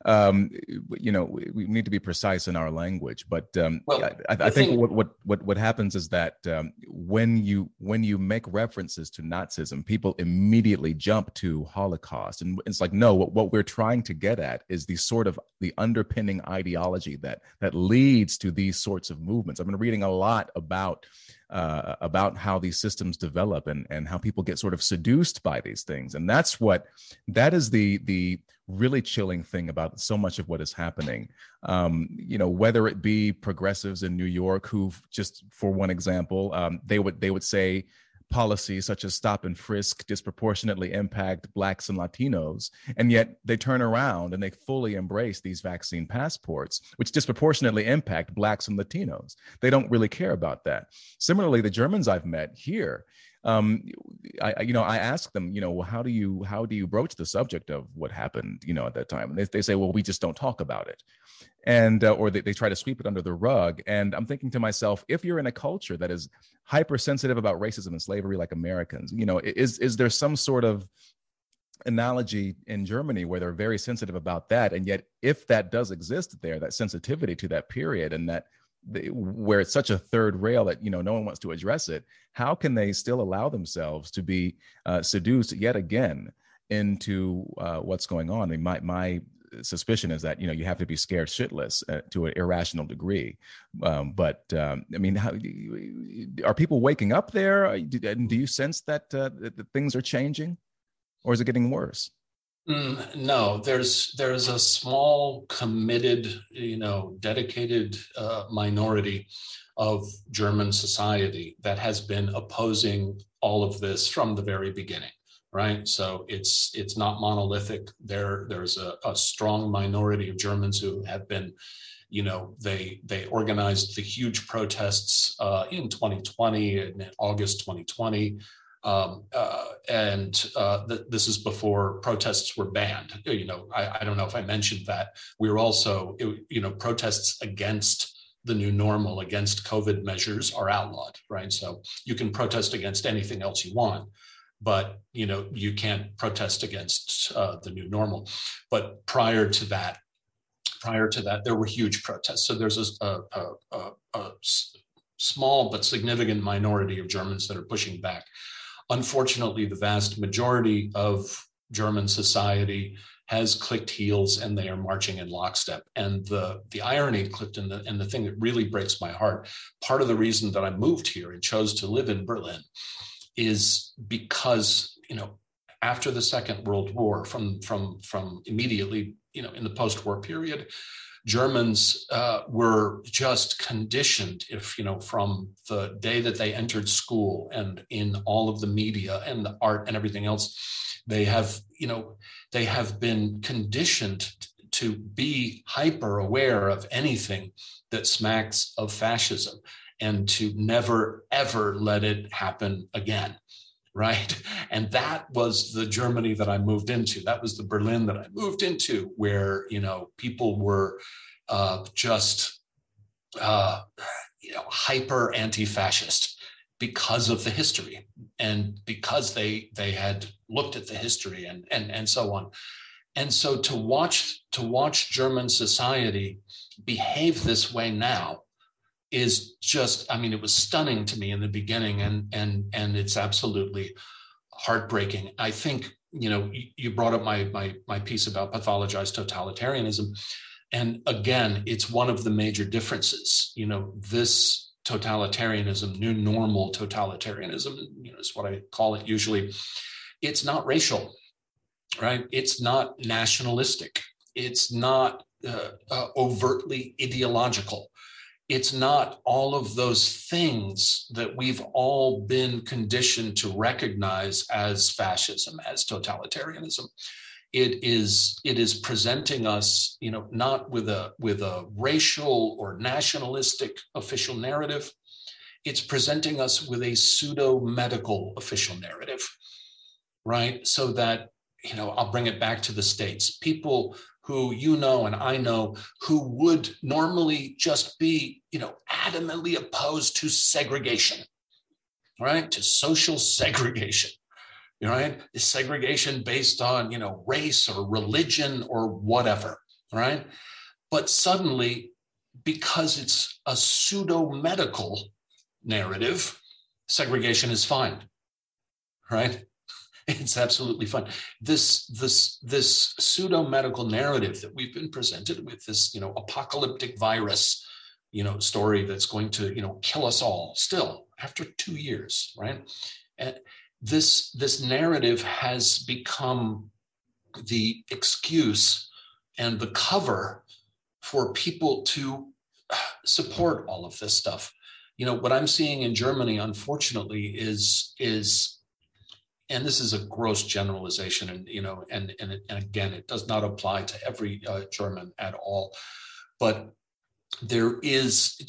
Um, you know, we, we, need to be precise in our language. But um, well, I, I, I think, what, what what what happens is that um, when you when you make references to Nazism, people immediately jump to Holocaust, and it's like, no, what, what we're trying to get at is the sort of the underpinning ideology that that leads to these sorts of movements. I've been reading a lot about uh, about how these systems develop and and how people get sort of seduced by these things. And that's what that is the the really chilling thing about so much of what is happening. Um, you know whether it be progressives in new york who just for one example um, they would they would say policies such as stop and frisk disproportionately impact blacks and latinos and yet they turn around and they fully embrace these vaccine passports which disproportionately impact blacks and latinos. They don't really care about that. Similarly the germans i've met here um, I, you know, I ask them, you know, well, how do you how do you broach the subject of what happened, you know, at that time? And they, they say, well, we just don't talk about it, and uh, or they, they try to sweep it under the rug. And I'm thinking to myself, if you're in a culture that is hypersensitive about racism and slavery, like Americans, you know, is is there some sort of analogy in Germany where they're very sensitive about that, and yet if that does exist there, that sensitivity to that period and that where it's such a third rail that you know no one wants to address it how can they still allow themselves to be uh, seduced yet again into uh, what's going on? I mean, my my suspicion is that you know you have to be scared shitless uh, to an irrational degree. Um, but um, i mean how, are people waking up there? Do, do you sense that, uh, that things are changing? Or is it getting worse Mm, no, there's there's a small, committed, you know, dedicated uh, minority of German society that has been opposing all of this from the very beginning, right? So it's it's not monolithic. There there's a, a strong minority of Germans who have been, you know, they they organized the huge protests uh, in 2020 in August 2020 um, uh, and uh, th- this is before protests were banned. You know, I, I, don't know if I mentioned that. We were also, you know, protests against the new normal, against COVID measures are outlawed, right? So you can protest against anything else you want, but you know, you can't protest against uh, the new normal. But prior to that, prior to that, there were huge protests. So there's a, a, a, a small but significant minority of Germans that are pushing back. Unfortunately, the vast majority of German society has clicked heels and they are marching in lockstep. And the, the irony, Clifton, the, and the thing that really breaks my heart, part of the reason that I moved here and chose to live in Berlin is because, you know, after the Second World War, from, from, from immediately, you know, in the post-war period, Germans uh, were just conditioned, if you know, from the day that they entered school and in all of the media and the art and everything else, they have, you know, they have been conditioned to be hyper aware of anything that smacks of fascism and to never ever let it happen again right? And that was the Germany that I moved into. That was the Berlin that I moved into, where you know people were uh, just uh, you know hyper anti-fascist because of the history and because they they had looked at the history and and and so on. And so to watch to watch German society behave this way now is just i mean it was stunning to me in the beginning and and and it's absolutely heartbreaking. I think you know you brought up my my my piece about pathologized totalitarianism. And again it's one of the major differences. You know this totalitarianism new normal totalitarianism you know is what i call it usually it's not racial right? It's not nationalistic. It's not uh, uh, overtly ideological it's not all of those things that we've all been conditioned to recognize as fascism, as totalitarianism. It is it is presenting us, you know, not with a with a racial or nationalistic official narrative. It's presenting us with a pseudo medical official narrative, right? So that you know, I'll bring it back to the states. People who you know and I know who would normally just be, you know, adamantly opposed to segregation, right? To social segregation, right? Is segregation based on, you know, race or religion or whatever, right? But suddenly, because it's a pseudo medical narrative, segregation is fine, right? It's absolutely fun. This this this pseudo medical narrative that we've been presented with, this you know apocalyptic virus, you know story that's going to you know kill us all still after two years right and this this narrative has become the excuse and the cover for people to support all of this stuff you know what i'm seeing in germany unfortunately is is and this is a gross generalization and you know and and, and again it does not apply to every uh, german at all. But there is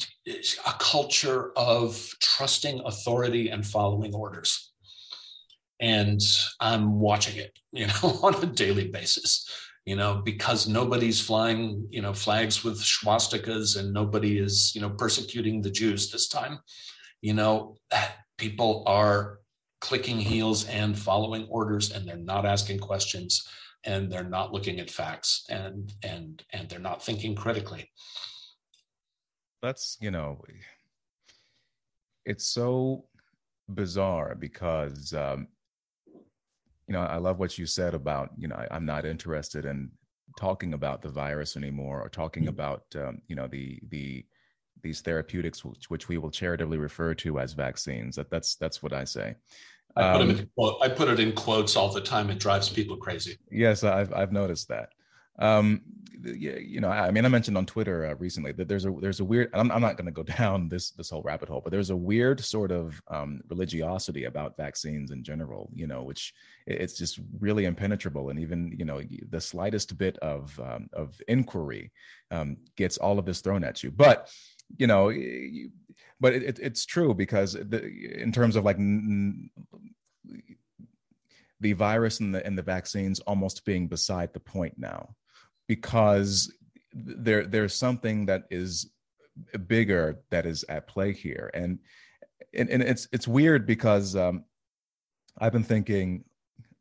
a culture of trusting authority and following orders. And i'm watching it you know on a daily basis you know because nobody's flying you know flags with swastikas and nobody is you know persecuting the jews this time. You know people are clicking heels and following orders and they're not asking questions and they're not looking at facts and and and they're not thinking critically that's you know it's so bizarre because um you know i love what you said about you know I, am not interested in talking about the virus anymore or talking mm-hmm. about um, you know the the these therapeutics which, which we will charitably refer to as vaccines that that's that's what i say I put, um, in, I put it in quotes all the time. It drives people crazy. Yes, I've I've noticed that. Um, you know, I mean, I mentioned on Twitter uh, recently that there's a there's a weird. I'm, I'm not going to go down this this whole rabbit hole, but there's a weird sort of um, religiosity about vaccines in general. You know, which it's just really impenetrable, and even you know the slightest bit of um, of inquiry um, gets all of this thrown at you. But you know, but it, it, it's true because the, in terms of like n- the virus and the and the vaccines almost being beside the point now because there there's something that is bigger that is at play here. And and, and it's it's weird because um, I've been thinking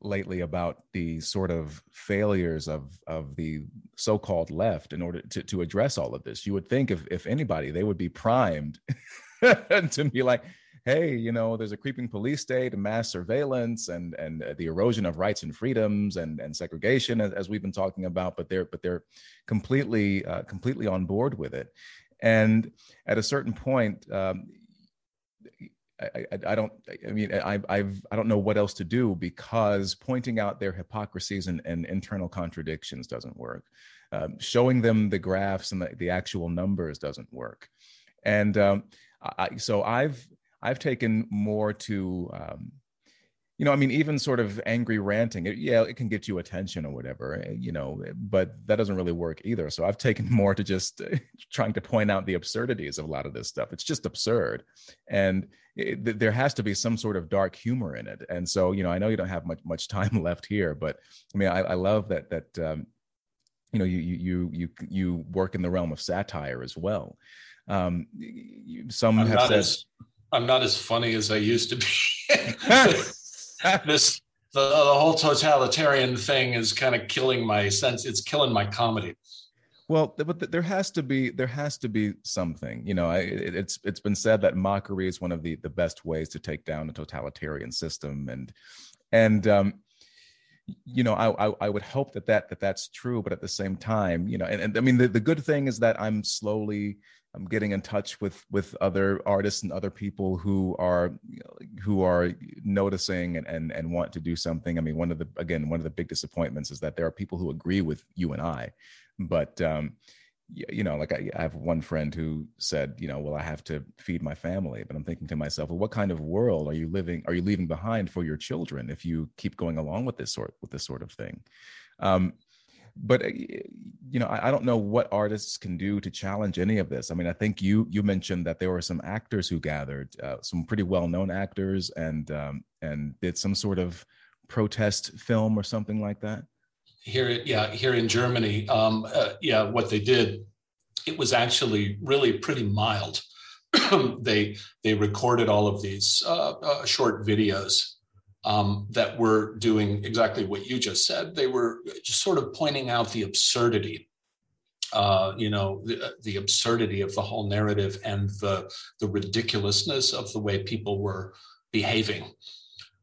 lately about the sort of failures of of the so-called left in order to to address all of this. You would think if if anybody, they would be primed to be like, hey, you know, there's a creeping police state mass surveillance and and uh, the erosion of rights and freedoms and and segregation as, as we've been talking about, but they're but they're completely uh, completely on board with it. And at a certain point, um, I, I, I, don't. I mean, I, I've I don't know what else to do because pointing out their hypocrisies and, and internal contradictions doesn't work. Um, showing them the graphs and the, the actual numbers doesn't work. And um, I, so I've I've taken more to, um, you know, I mean, even sort of angry ranting. It, yeah, it can get you attention or whatever, eh, you know, but that doesn't really work either. So I've taken more to just trying to point out the absurdities of a lot of this stuff. It's just absurd, and it, there has to be some sort of dark humor in it. And so, you know, I know you don't have much much time left here, but I mean, I, I love that that. Um, you know, you you you you work in the realm of satire as well. Um, some I'm have said as, I'm not as funny as I used to be. this the, the whole totalitarian thing is kind of killing my sense. It's killing my comedy. Well, but there has to be there has to be something. You know, it's it's been said that mockery is one of the the best ways to take down a totalitarian system, and and um, you know, I, I, I would hope that that that that's true. But at the same time, you know, and, and I mean, the, the good thing is that I'm slowly I'm getting in touch with with other artists and other people who are who are noticing and, and and want to do something. I mean, one of the again one of the big disappointments is that there are people who agree with you and I, but um, you know, like I, I have one friend who said, you know, well, I have to feed my family, but I'm thinking to myself, well, what kind of world are you living? Are you leaving behind for your children if you keep going along with this sort with this sort of thing? Um, but uh, you know I, I, don't know what artists can do to challenge any of this. I mean i think you you mentioned that there were some actors who gathered uh, some pretty well-known actors and um, and did some sort of protest film or something like that. Here yeah here in germany um, uh, yeah what they did it was actually really pretty mild. They they recorded all of these uh, uh short videos um, that were doing exactly what you just said. They were just sort of pointing out the absurdity, uh, you know, the, the, absurdity of the whole narrative and the the ridiculousness of the way people were behaving,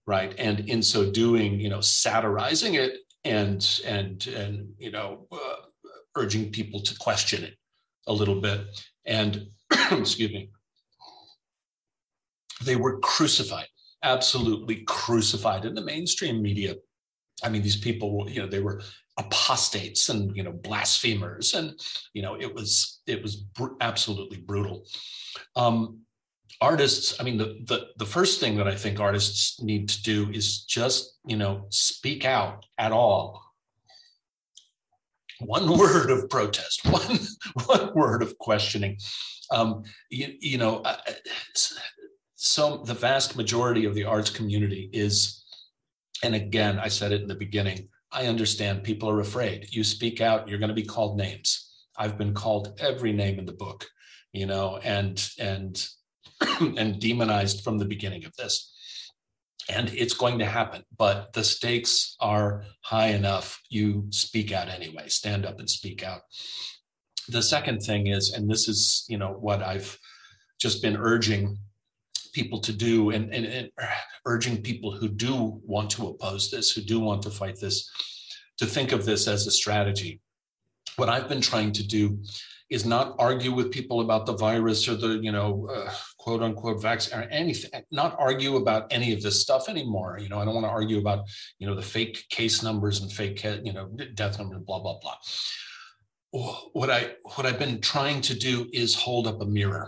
right? And in so doing, you know, satirizing it and and and you know, uh, urging people to question it a little bit. And excuse me, they were crucified, absolutely crucified in the mainstream media. I mean, these people, you know, they were apostates and you know blasphemers, and you know, it was it was br- absolutely brutal. Um, artists, I mean, the, the the first thing that I think artists need to do is just you know speak out at all one word of protest, one one word of questioning. Um, you, you know, so the vast majority of the arts community is, and again, I said it in the beginning. I understand people are afraid. You speak out, you're going to be called names. I've been called every name in the book, you know, and and and demonized from the beginning of this and it's going to happen but the stakes are high enough you speak out anyway stand up and speak out the second thing is and this is you know what i've just been urging people to do and, and, and urging people who do want to oppose this who do want to fight this to think of this as a strategy. What i've been trying to do is not argue with people about the virus or the you know uh, quote unquote vaccine or anything not argue about any of this stuff anymore. You know i don't want to argue about you know the fake case numbers and fake you know death numbers blah blah blah. What i what i've been trying to do is hold up a mirror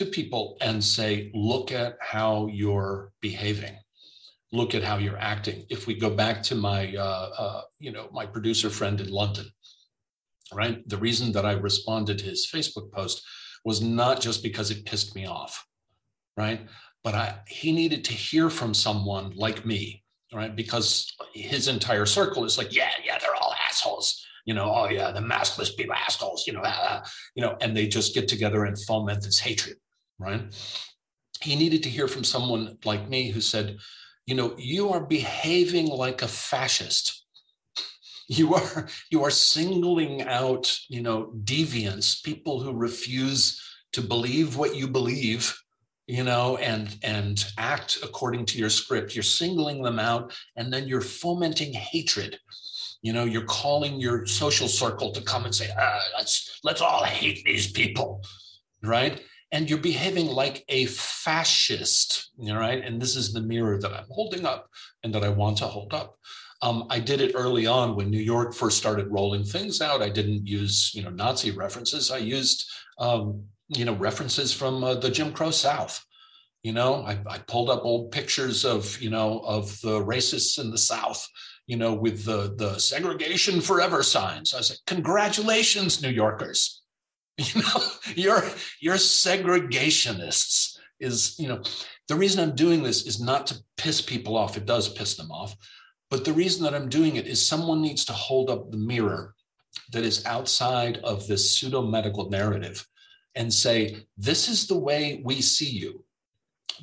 to people and say look at how you're behaving look at how you're acting if we go back to my uh, uh, you know my producer friend in london right? The reason that I responded to his Facebook post was not just because it pissed me off, right? But I, he needed to hear from someone like me, right? Because his entire circle is like, yeah, yeah, they're all assholes. You know, oh yeah, the maskless people assholes. You know, you know, and they just get together and foment this hatred, right? He needed to hear from someone like me who said, you know, you are behaving like a fascist. You are you are singling out you know deviants people who refuse to believe what you believe you know and and act according to your script. You're singling them out and then you're fomenting hatred. You know you're calling your social circle to come and say ah, let's let's all hate these people right and you're behaving like a fascist know, right and this is the mirror that i'm holding up and that i want to hold up um, I did it early on when New York first started rolling things out. I didn't use, you know, Nazi references. I used, um, you know, references from uh, the Jim Crow South. You know, I, I, pulled up old pictures of, you know, of the racists in the South. You know, with the the segregation forever signs. I said, "Congratulations, New Yorkers! You know, you're you're segregationists." Is you know, the reason I'm doing this is not to piss people off. It does piss them off but the reason that I'm doing it is someone needs to hold up the mirror that is outside of this pseudo medical narrative and say, This is the way we see you.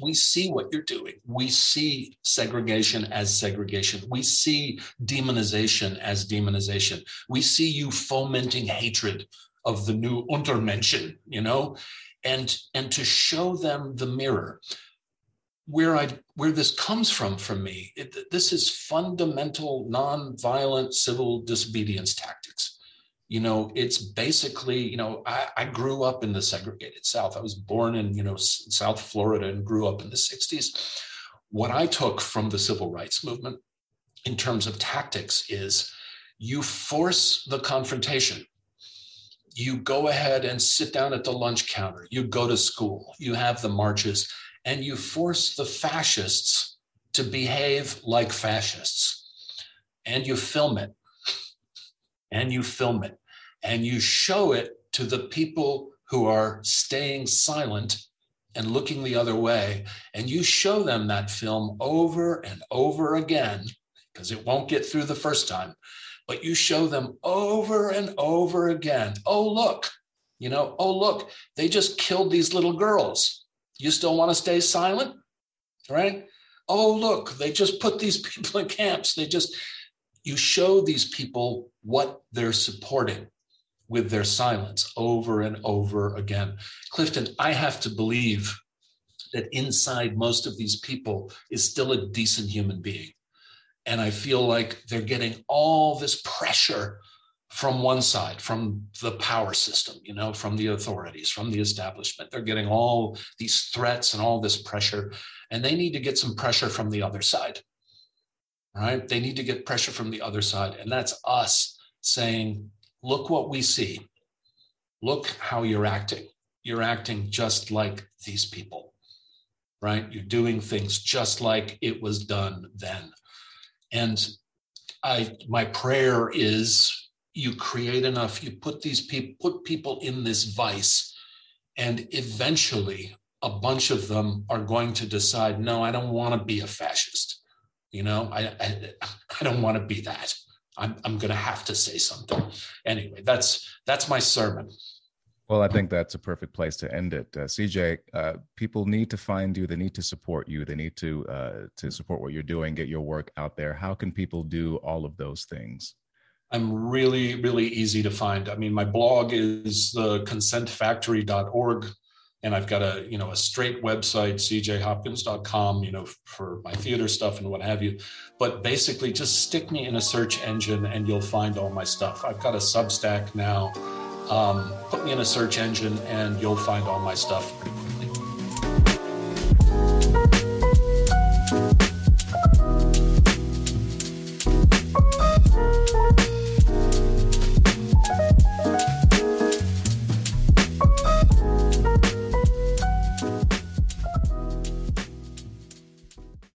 We see what you're doing. We see segregation as segregation. We see demonization as demonization. We see you fomenting hatred of the new Untermenschen, you know, and and to show them the mirror where I where this comes from from me. It, this is fundamental nonviolent civil disobedience tactics. You know, it's basically you know I, I grew up in the segregated South. I was born in you know South Florida and grew up in the '60s. What I took from the civil rights movement in terms of tactics is you force the confrontation you go ahead and sit down at the lunch counter you go to school you have the marches and you force the fascists to behave like fascists. And you film it. And you film it. And you show it to the people who are staying silent and looking the other way. And you show them that film over and over again, because it won't get through the first time, but you show them over and over again. Oh, look, you know, oh, look, they just killed these little girls. You still want to stay silent? Right? Oh, look, they just put these people in camps. They just, you show these people what they're supporting with their silence over and over again. Clifton, I have to believe that inside most of these people is still a decent human being. And I feel like they're getting all this pressure from one side, from the power system, you know, from the authorities, from the establishment. They're getting all these threats and all this pressure, and they need to get some pressure from the other side. Right? They need to get pressure from the other side. And that's us saying, look what we see. Look how you're acting. You're acting just like these people, right? You're doing things just like it was done then. And I, my prayer is you create enough, you put these people, put people in this vice, and eventually a bunch of them are going to decide, no, I don't want to be a fascist. You know, I, I, I don't want to be that. I'm, I'm going to have to say something. Anyway, that's that's my sermon. Well, I think that's a perfect place to end it. Uh, CJ, uh, people need to find you. They need to support you. They need to uh, to support what you're doing, get your work out there. How can people do all of those things? I'm really, really easy to find. I mean, my blog is the consentfactory.org, and I've got a, you know, a straight website, cjhopkins.com, you know, for my theater stuff and what have you. But basically, just stick me in a search engine and you'll find all my stuff. I've got a Substack now. Um, put me in a search engine and you'll find all my stuff.